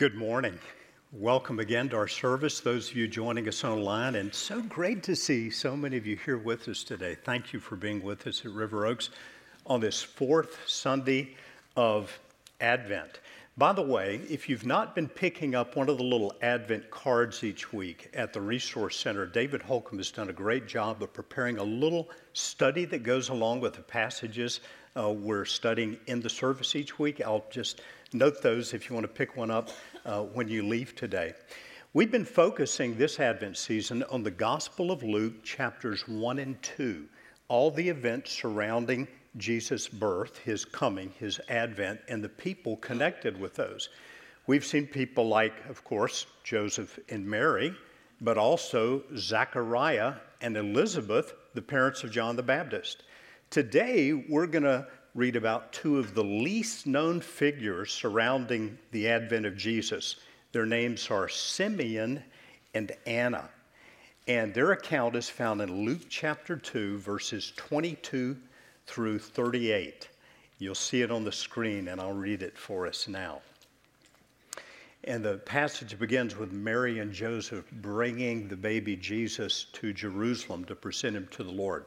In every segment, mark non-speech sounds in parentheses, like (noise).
Good morning. Welcome again to our service, those of you joining us online, and so great to see so many of you here with us today. Thank you for being with us at River Oaks on this fourth Sunday of Advent. By the way, if you've not been picking up one of the little Advent cards each week at the Resource Center, David Holcomb has done a great job of preparing a little study that goes along with the passages uh, we're studying in the service each week. I'll just note those if you want to pick one up uh, when you leave today. We've been focusing this Advent season on the Gospel of Luke, chapters 1 and 2, all the events surrounding Jesus' birth, his coming, his advent, and the people connected with those. We've seen people like, of course, Joseph and Mary, but also Zachariah and Elizabeth, the parents of John the Baptist. Today, we're going to read about two of the least known figures surrounding the advent of Jesus. Their names are Simeon and Anna. And their account is found in Luke chapter 2, verses 22 through 38. You'll see it on the screen, and I'll read it for us now. And the passage begins with Mary and Joseph bringing the baby Jesus to Jerusalem to present him to the Lord.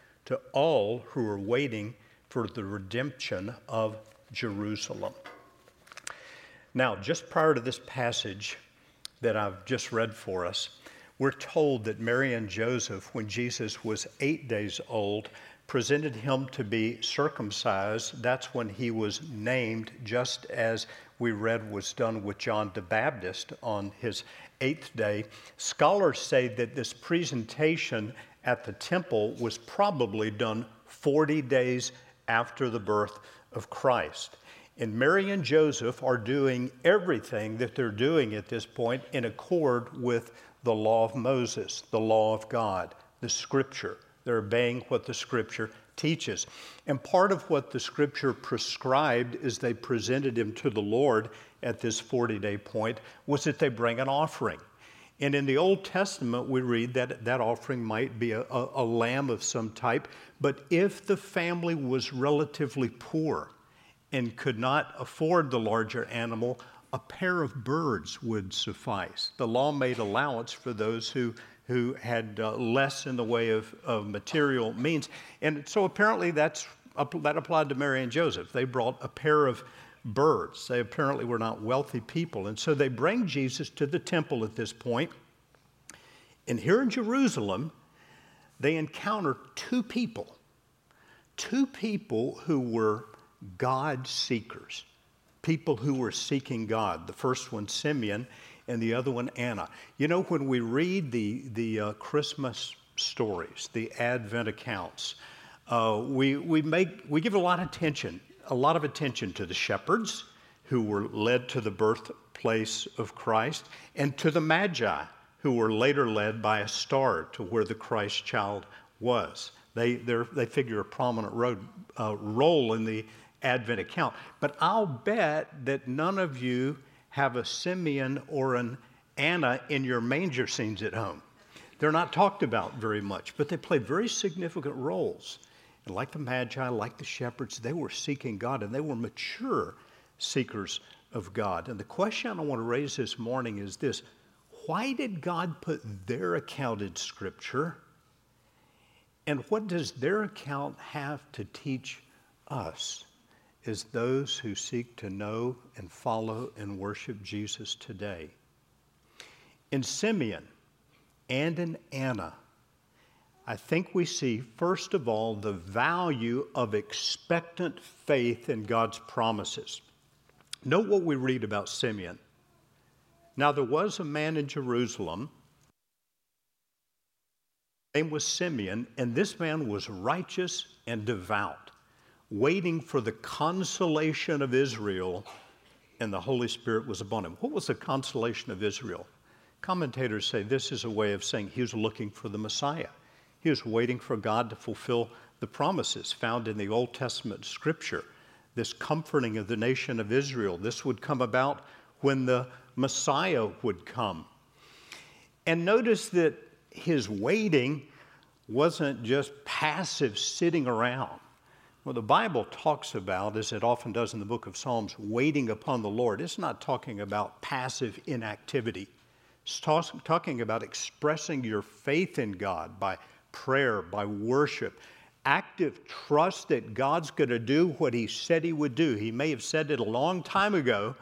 to all who are waiting for the redemption of Jerusalem. Now, just prior to this passage that I've just read for us, we're told that Mary and Joseph, when Jesus was eight days old, presented him to be circumcised. That's when he was named, just as we read was done with John the Baptist on his eighth day. Scholars say that this presentation at the temple was probably done 40 days after the birth of Christ. And Mary and Joseph are doing everything that they're doing at this point in accord with the law of Moses, the law of God, the scripture. They're obeying what the scripture teaches. And part of what the scripture prescribed as they presented him to the Lord at this 40 day point was that they bring an offering. And in the Old Testament, we read that that offering might be a, a, a, lamb of some type. But if the family was relatively poor and could not afford the larger animal, a pair of birds would suffice. The law made allowance for those who, who had uh, less in the way of, of material means. And so apparently that's, that applied to Mary and Joseph. They brought a pair of birds. They apparently were not wealthy people. And so they bring Jesus to the temple at this point. And here in Jerusalem, they encounter two people, two people who were God seekers, people who were seeking God. The first one, Simeon, and the other one Anna. You know, when we read the, the uh, Christmas stories, the Advent accounts, uh, we, we, make, we give a lot of attention, a lot of attention to the shepherds who were led to the birthplace of Christ and to the Magi who were later led by a star to where the Christ child was. They, they figure a prominent road, uh, role in the Advent account. But I'll bet that none of you have a Simeon or an Anna in your manger scenes at home. They're not talked about very much, but they play very significant roles. And like the Magi, like the shepherds, they were seeking God and they were mature seekers of God. And the question I want to raise this morning is this why did God put their account in Scripture? And what does their account have to teach us as those who seek to know and follow and worship Jesus today? In Simeon and in Anna, I think we see, first of all, the value of expectant faith in God's promises. Note what we read about Simeon. Now, there was a man in Jerusalem, name was Simeon, and this man was righteous and devout, waiting for the consolation of Israel, and the Holy Spirit was upon him. What was the consolation of Israel? Commentators say this is a way of saying he was looking for the Messiah. He was waiting for God to fulfill the promises found in the Old Testament scripture. This comforting of the nation of Israel. This would come about when the Messiah would come. And notice that his waiting wasn't just passive sitting around. What the Bible talks about, as it often does in the book of Psalms, waiting upon the Lord. It's not talking about passive inactivity. It's talking about expressing your faith in God by prayer, by worship, active trust that God's going to do what He said He would do. He may have said it a long time ago,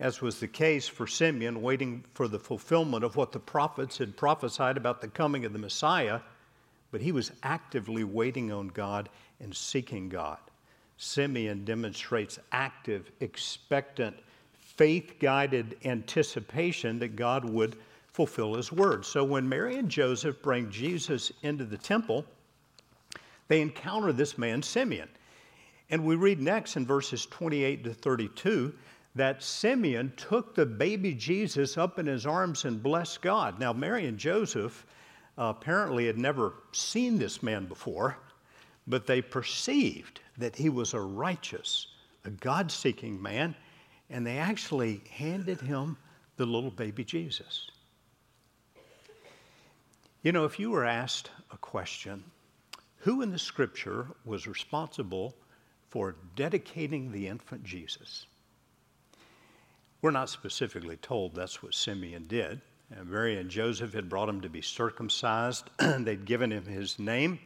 as was the case for Simeon, waiting for the fulfillment of what the prophets had prophesied about the coming of the Messiah, but he was actively waiting on God and seeking God. Simeon demonstrates active, expectant, faith guided anticipation that God would fulfill his word. So when Mary and Joseph bring Jesus into the temple, they encounter this man, Simeon. And we read next in verses 28 to 32 that Simeon took the baby Jesus up in his arms and blessed God. Now, Mary and Joseph uh, apparently had never seen this man before, but they perceived that he was a righteous, a God seeking man, and they actually handed him the little baby Jesus. You know, if you were asked a question, who in the scripture was responsible for dedicating the infant Jesus? We're not specifically told that's what Simeon did. And Mary and Joseph had brought him to be circumcised, (clears throat) they'd given him his name.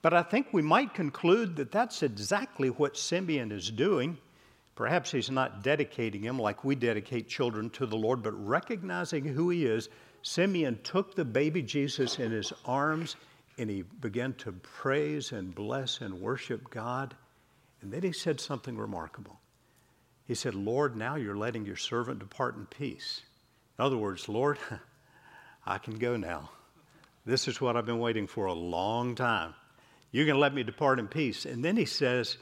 But I think we might conclude that that's exactly what Simeon is doing. Perhaps he's not dedicating him like we dedicate children to the Lord, but recognizing who he is Simeon took the baby Jesus in his arms and he began to praise and bless and worship God. And then he said something remarkable. He said, Lord, now you're letting your servant depart in peace. In other words, Lord, (laughs) I can go now. This is what I've been waiting for a long time. You can let me depart in peace. And then he says,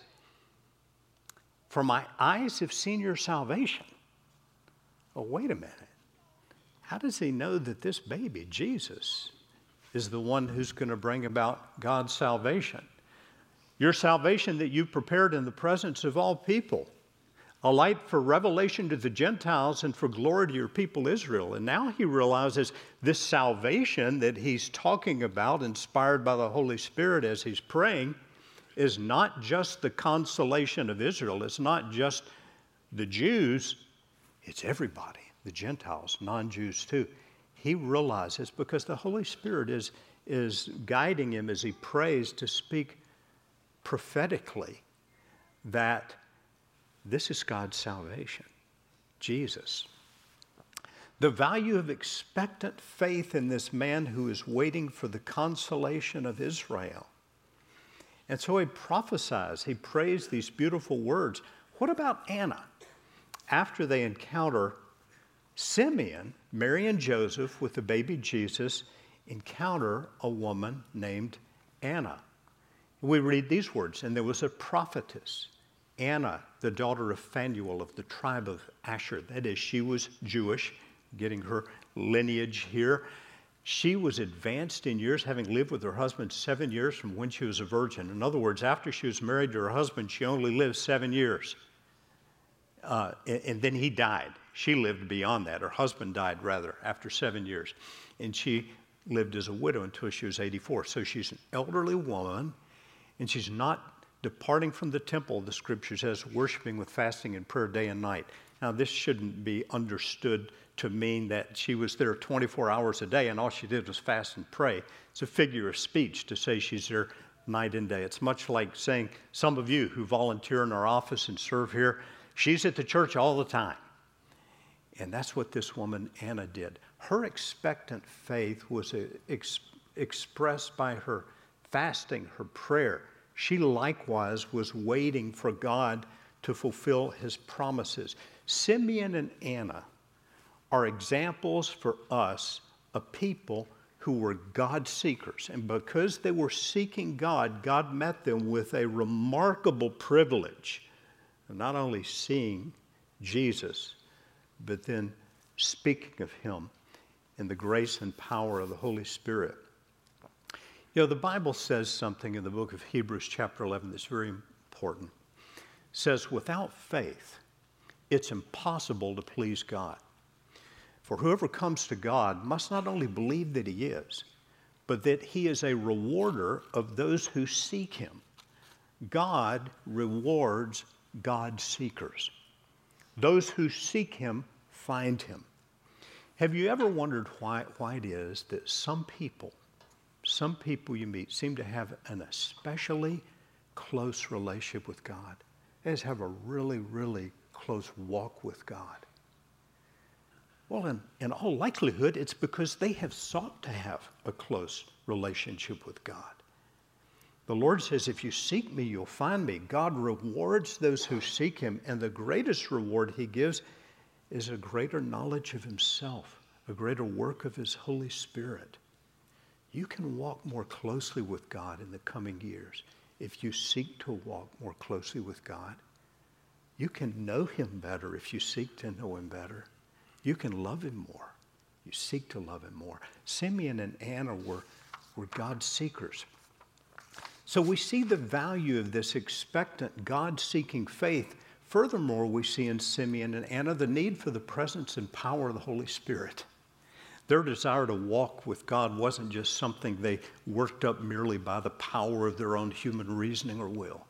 For my eyes have seen your salvation. Oh, wait a minute. How does he know that this baby, Jesus, is the one who's going to bring about God's salvation? Your salvation that you've prepared in the presence of all people, a light for revelation to the Gentiles and for glory to your people Israel. And now he realizes this salvation that he's talking about, inspired by the Holy Spirit as he's praying, is not just the consolation of Israel, it's not just the Jews, it's everybody the Gentiles, non Jews too. He realizes because the Holy Spirit is, is guiding him as he prays to speak prophetically that this is God's salvation, Jesus. The value of expectant faith in this man who is waiting for the consolation of Israel. And so he prophesies, he prays these beautiful words. What about Anna? After they encounter Simeon, Mary and Joseph, with the baby Jesus, encounter a woman named Anna. We read these words, and there was a prophetess, Anna, the daughter of Phanuel of the tribe of Asher. That is, she was Jewish, getting her lineage here. She was advanced in years, having lived with her husband seven years from when she was a virgin. In other words, after she was married to her husband, she only lived seven years. Uh, and, and then he died. She lived beyond that. Her husband died, rather, after seven years. And she lived as a widow until she was 84. So she's an elderly woman, and she's not departing from the temple, the scripture says, worshiping with fasting and prayer day and night. Now, this shouldn't be understood to mean that she was there 24 hours a day and all she did was fast and pray. It's a figure of speech to say she's there night and day. It's much like saying some of you who volunteer in our office and serve here, she's at the church all the time. And that's what this woman, Anna, did. Her expectant faith was ex- expressed by her fasting, her prayer. She likewise was waiting for God to fulfill his promises. Simeon and Anna are examples for us of people who were God seekers. And because they were seeking God, God met them with a remarkable privilege of not only seeing Jesus, but then speaking of him in the grace and power of the Holy Spirit. You know, the Bible says something in the book of Hebrews, chapter 11, that's very important. It says, without faith, it's impossible to please God. For whoever comes to God must not only believe that He is, but that He is a rewarder of those who seek Him. God rewards God seekers. Those who seek Him find Him. Have you ever wondered why, why it is that some people, some people you meet, seem to have an especially close relationship with God? They just have a really, really close walk with God. Well, in, in all likelihood, it's because they have sought to have a close relationship with God. The Lord says, If you seek me, you'll find me. God rewards those who seek him, and the greatest reward he gives is a greater knowledge of himself, a greater work of his Holy Spirit. You can walk more closely with God in the coming years if you seek to walk more closely with God. You can know him better if you seek to know him better. You can love him more. You seek to love him more. Simeon and Anna were, were God seekers. So we see the value of this expectant, God seeking faith Furthermore, we see in Simeon and Anna the need for the presence and power of the Holy Spirit. Their desire to walk with God wasn't just something they worked up merely by the power of their own human reasoning or will.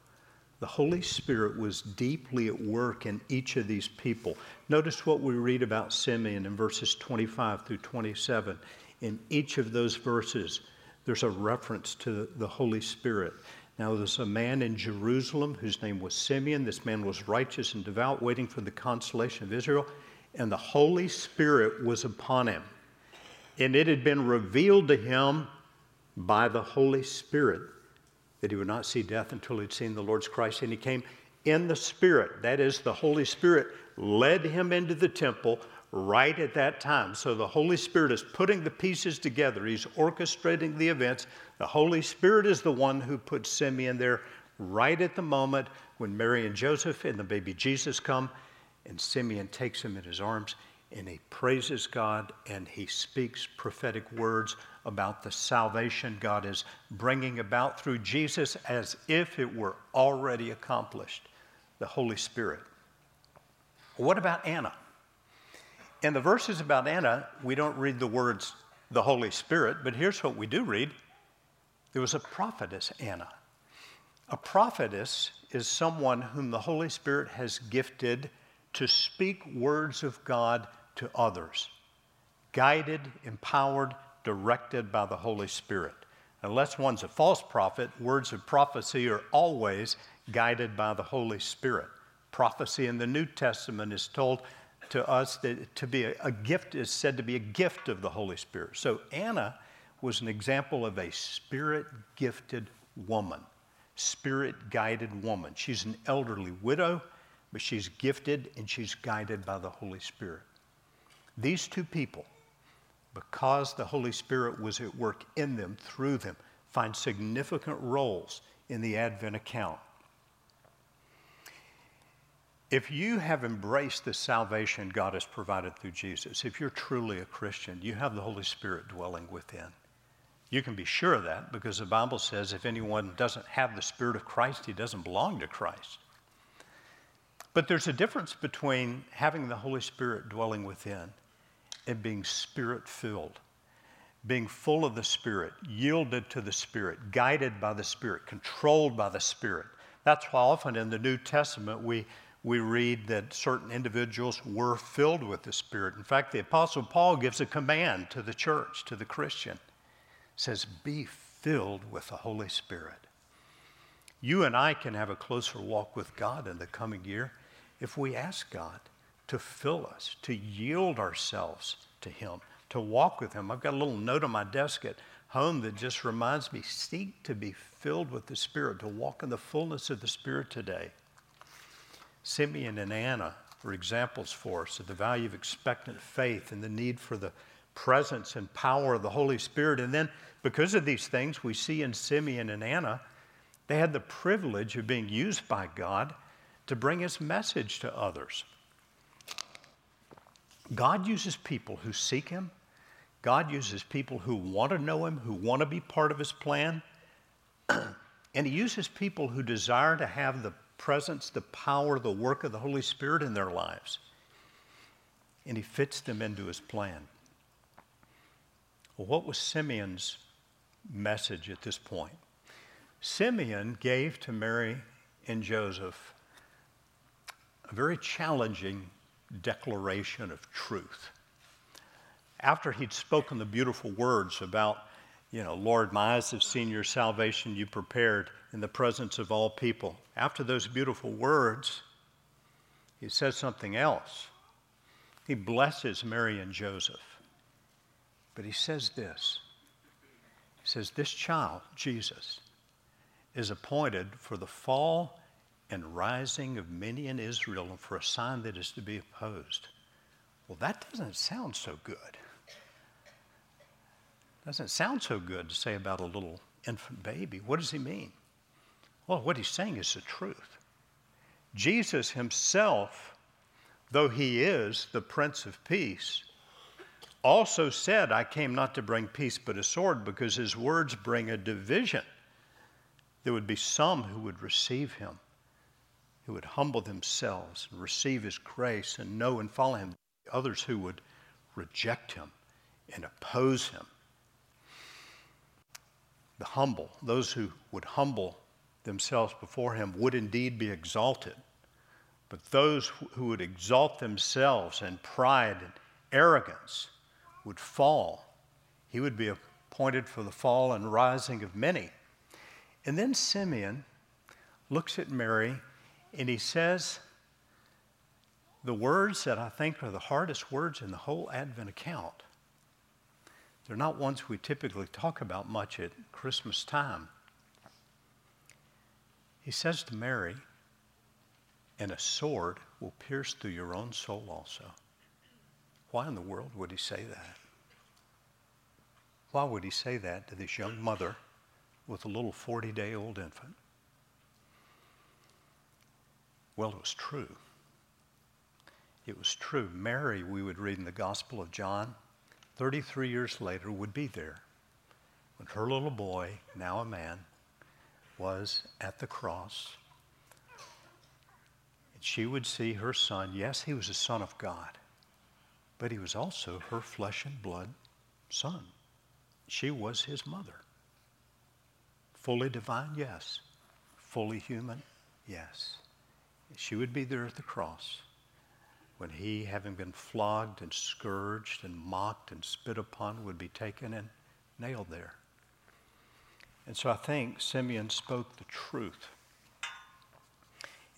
The Holy Spirit was deeply at work in each of these people. Notice what we read about Simeon in verses 25 through 27. In each of those verses, there's a reference to the Holy Spirit. Now, there's a man in Jerusalem whose name was Simeon. This man was righteous and devout, waiting for the consolation of Israel, and the Holy Spirit was upon him. And it had been revealed to him by the Holy Spirit that he would not see death until he'd seen the Lord's Christ. And he came in the Spirit, that is, the Holy Spirit led him into the temple right at that time. So the Holy Spirit is putting the pieces together, He's orchestrating the events. The Holy Spirit is the one who put Simeon there right at the moment when Mary and Joseph and the baby Jesus come, and Simeon takes him in his arms and he praises God and he speaks prophetic words about the salvation God is bringing about through Jesus as if it were already accomplished. The Holy Spirit. What about Anna? In the verses about Anna, we don't read the words the Holy Spirit, but here's what we do read there was a prophetess, Anna. A prophetess is someone whom the Holy Spirit has gifted to speak words of God to others, guided, empowered, directed by the Holy Spirit. Unless one's a false prophet, words of prophecy are always guided by the Holy Spirit. Prophecy in the New Testament is told to us that to be a, a gift is said to be a gift of the Holy Spirit. So Anna was an example of a spirit gifted woman, spirit guided woman. She's an elderly widow, but she's gifted and she's guided by the Holy Spirit. These two people, because the Holy Spirit was at work in them, through them, find significant roles in the Advent account. If you have embraced the salvation God has provided through Jesus, if you're truly a Christian, you have the Holy Spirit dwelling within. You can be sure of that because the Bible says if anyone doesn't have the Spirit of Christ, he doesn't belong to Christ. But there's a difference between having the Holy Spirit dwelling within and being spirit filled, being full of the Spirit, yielded to the Spirit, guided by the Spirit, controlled by the Spirit. That's why often in the New Testament we we read that certain individuals were filled with the Spirit. In fact, the Apostle Paul gives a command to the church, to the Christian. says, Be filled with the Holy Spirit. You and I can have a closer walk with God in the coming year if we ask God to fill us, to yield ourselves to Him, to walk with Him. I've got a little note on my desk at home that just reminds me seek to be filled with the Spirit, to walk in the fullness of the Spirit today. Simeon and Anna are examples for us of the value of expectant faith and the need for the presence and power of the Holy Spirit. And then, because of these things, we see in Simeon and Anna, they had the privilege of being used by God to bring his message to others. God uses people who seek him. God uses people who want to know him, who want to be part of his plan. (clears throat) and he uses people who desire to have the presence, the power, the work of the Holy Spirit in their lives. And he fits them into his plan. Well, what was Simeon's message at this point? Simeon gave to Mary and Joseph a very challenging declaration of truth. After he'd spoken the beautiful words about, you know, Lord, my eyes have seen your salvation you prepared in the presence of all people. After those beautiful words, he says something else. He blesses Mary and Joseph. But he says this He says, This child, Jesus, is appointed for the fall and rising of many in Israel and for a sign that is to be opposed. Well, that doesn't sound so good. Doesn't sound so good to say about a little infant baby. What does he mean? Well, what he's saying is the truth. Jesus himself, though he is the Prince of Peace, also said, I came not to bring peace but a sword, because his words bring a division. There would be some who would receive him, who would humble themselves and receive his grace and know and follow him, others who would reject him and oppose him. The humble, those who would humble themselves before him would indeed be exalted. But those who would exalt themselves in pride and arrogance would fall. He would be appointed for the fall and rising of many. And then Simeon looks at Mary and he says the words that I think are the hardest words in the whole Advent account. They're not ones we typically talk about much at Christmas time. He says to Mary, and a sword will pierce through your own soul also. Why in the world would he say that? Why would he say that to this young mother with a little 40 day old infant? Well, it was true. It was true. Mary, we would read in the Gospel of John, 33 years later, would be there when her little boy, now a man, was at the cross. And she would see her son. Yes, he was a son of God, but he was also her flesh and blood son. She was his mother. Fully divine, yes. Fully human, yes. She would be there at the cross when he, having been flogged and scourged and mocked and spit upon, would be taken and nailed there. And so I think Simeon spoke the truth.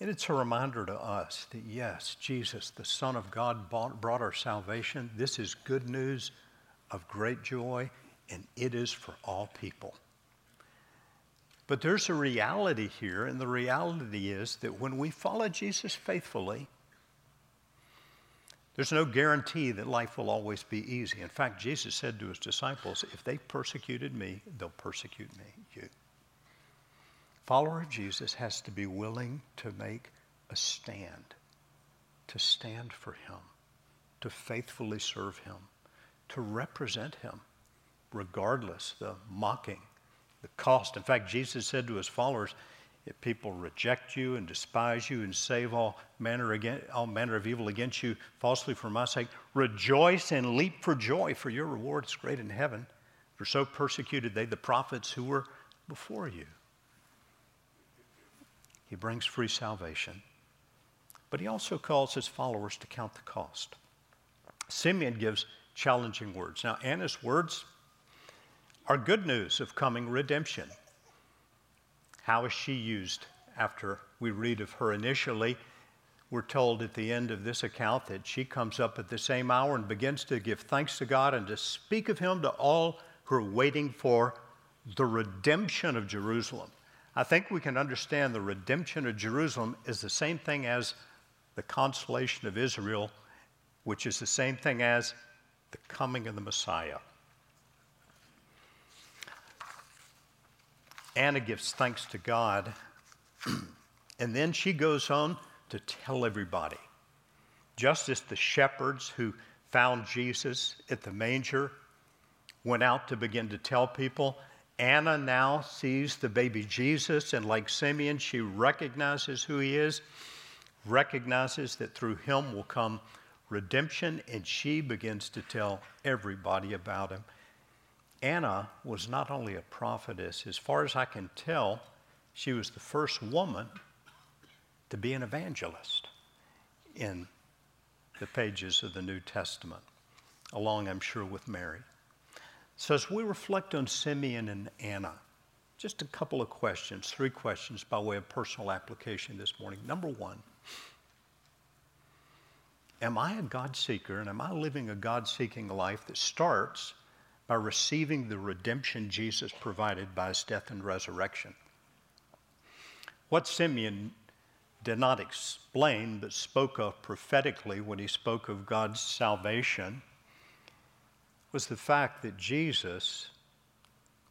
And it's a reminder to us that yes, Jesus, the Son of God, brought our salvation. This is good news of great joy, and it is for all people. But there's a reality here, and the reality is that when we follow Jesus faithfully, There's no guarantee that life will always be easy. In fact, Jesus said to his disciples, If they persecuted me, they'll persecute me, you. Follower of Jesus has to be willing to make a stand, to stand for him, to faithfully serve him, to represent him, regardless the mocking, the cost. In fact, Jesus said to his followers, if people reject you and despise you and save all manner, all manner of evil against you falsely for my sake, rejoice and leap for joy, for your reward is great in heaven. For so persecuted they the prophets who were before you. He brings free salvation, but he also calls his followers to count the cost. Simeon gives challenging words. Now, Anna's words are good news of coming redemption. How is she used after we read of her initially? We're told at the end of this account that she comes up at the same hour and begins to give thanks to God and to speak of Him to all who are waiting for the redemption of Jerusalem. I think we can understand the redemption of Jerusalem is the same thing as the consolation of Israel, which is the same thing as the coming of the Messiah. Anna gives thanks to God, (clears throat) and then she goes on to tell everybody. Just as the shepherds who found Jesus at the manger went out to begin to tell people, Anna now sees the baby Jesus, and like Simeon, she recognizes who he is, recognizes that through him will come redemption, and she begins to tell everybody about him. Anna was not only a prophetess, as far as I can tell, she was the first woman to be an evangelist in the pages of the New Testament, along, I'm sure, with Mary. So, as we reflect on Simeon and Anna, just a couple of questions, three questions by way of personal application this morning. Number one, am I a God seeker and am I living a God seeking life that starts by receiving the redemption Jesus provided by his death and resurrection. What Simeon did not explain but spoke of prophetically when he spoke of God's salvation was the fact that Jesus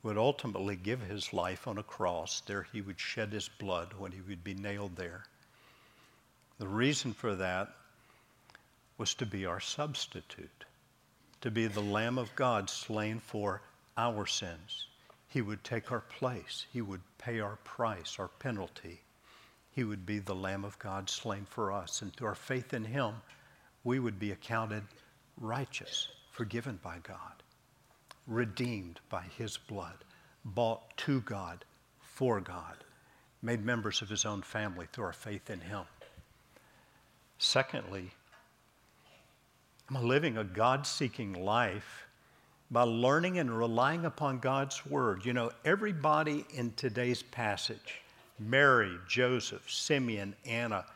would ultimately give his life on a cross. There he would shed his blood when he would be nailed there. The reason for that was to be our substitute to be the Lamb of God slain for our sins. He would take our place. He would pay our price, our penalty. He would be the Lamb of God slain for us. And through our faith in Him, we would be accounted righteous, forgiven by God, redeemed by His blood, bought to God, for God, made members of His own family through our faith in Him. Secondly, I'm living a God seeking life by learning and relying upon God's word. You know, everybody in today's passage, Mary, Joseph, Simeon, Anna,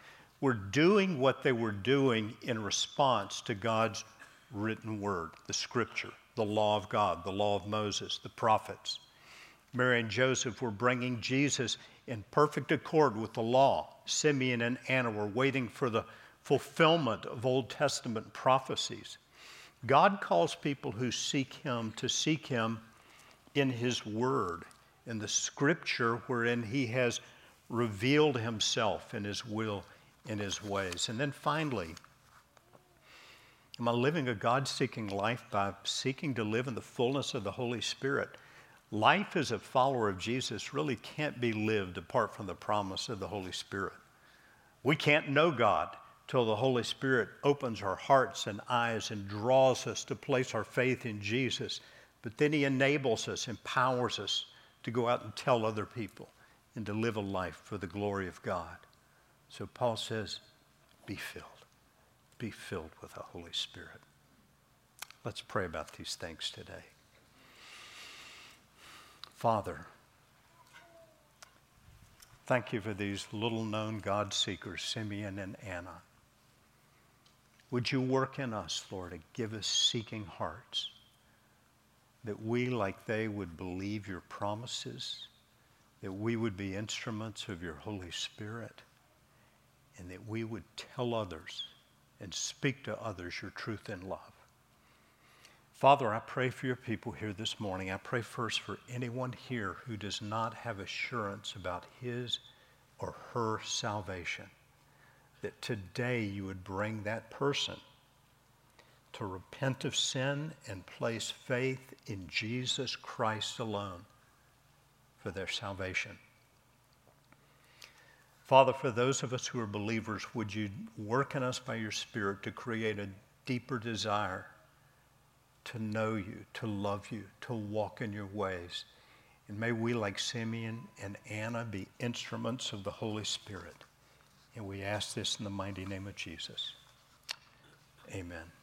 were doing what they were doing in response to God's written word, the scripture, the law of God, the law of Moses, the prophets. Mary and Joseph were bringing Jesus in perfect accord with the law. Simeon and Anna were waiting for the fulfillment of Old Testament prophecies. God calls people who seek Him to seek Him in His Word, in the Scripture wherein He has revealed Himself in His will, in His ways. And then finally, am I living a God seeking life by seeking to live in the fullness of the Holy Spirit? Life as a follower of Jesus really can't be lived apart from the promise of the Holy Spirit. We can't know God till the Holy Spirit opens our hearts and eyes and draws us to place our faith in Jesus. But then He enables us, empowers us to go out and tell other people and to live a life for the glory of God. So Paul says, be filled. Be filled with the Holy Spirit. Let's pray about these things today. Father, thank you for these little known God seekers, Simeon and Anna. Would you work in us, Lord, to give us seeking hearts, that we, like they, would believe your promises, that we would be instruments of your Holy Spirit, and that we would tell others and speak to others your truth and love. Father, I pray for your people here this morning. I pray first for anyone here who does not have assurance about his or her salvation, that today you would bring that person to repent of sin and place faith in Jesus Christ alone for their salvation. Father, for those of us who are believers, would you work in us by your Spirit to create a deeper desire to know you, to love you, to walk in your ways? And may we, like Simeon and Anna, be instruments of the Holy Spirit. And we ask this in the mighty name of Jesus. Amen.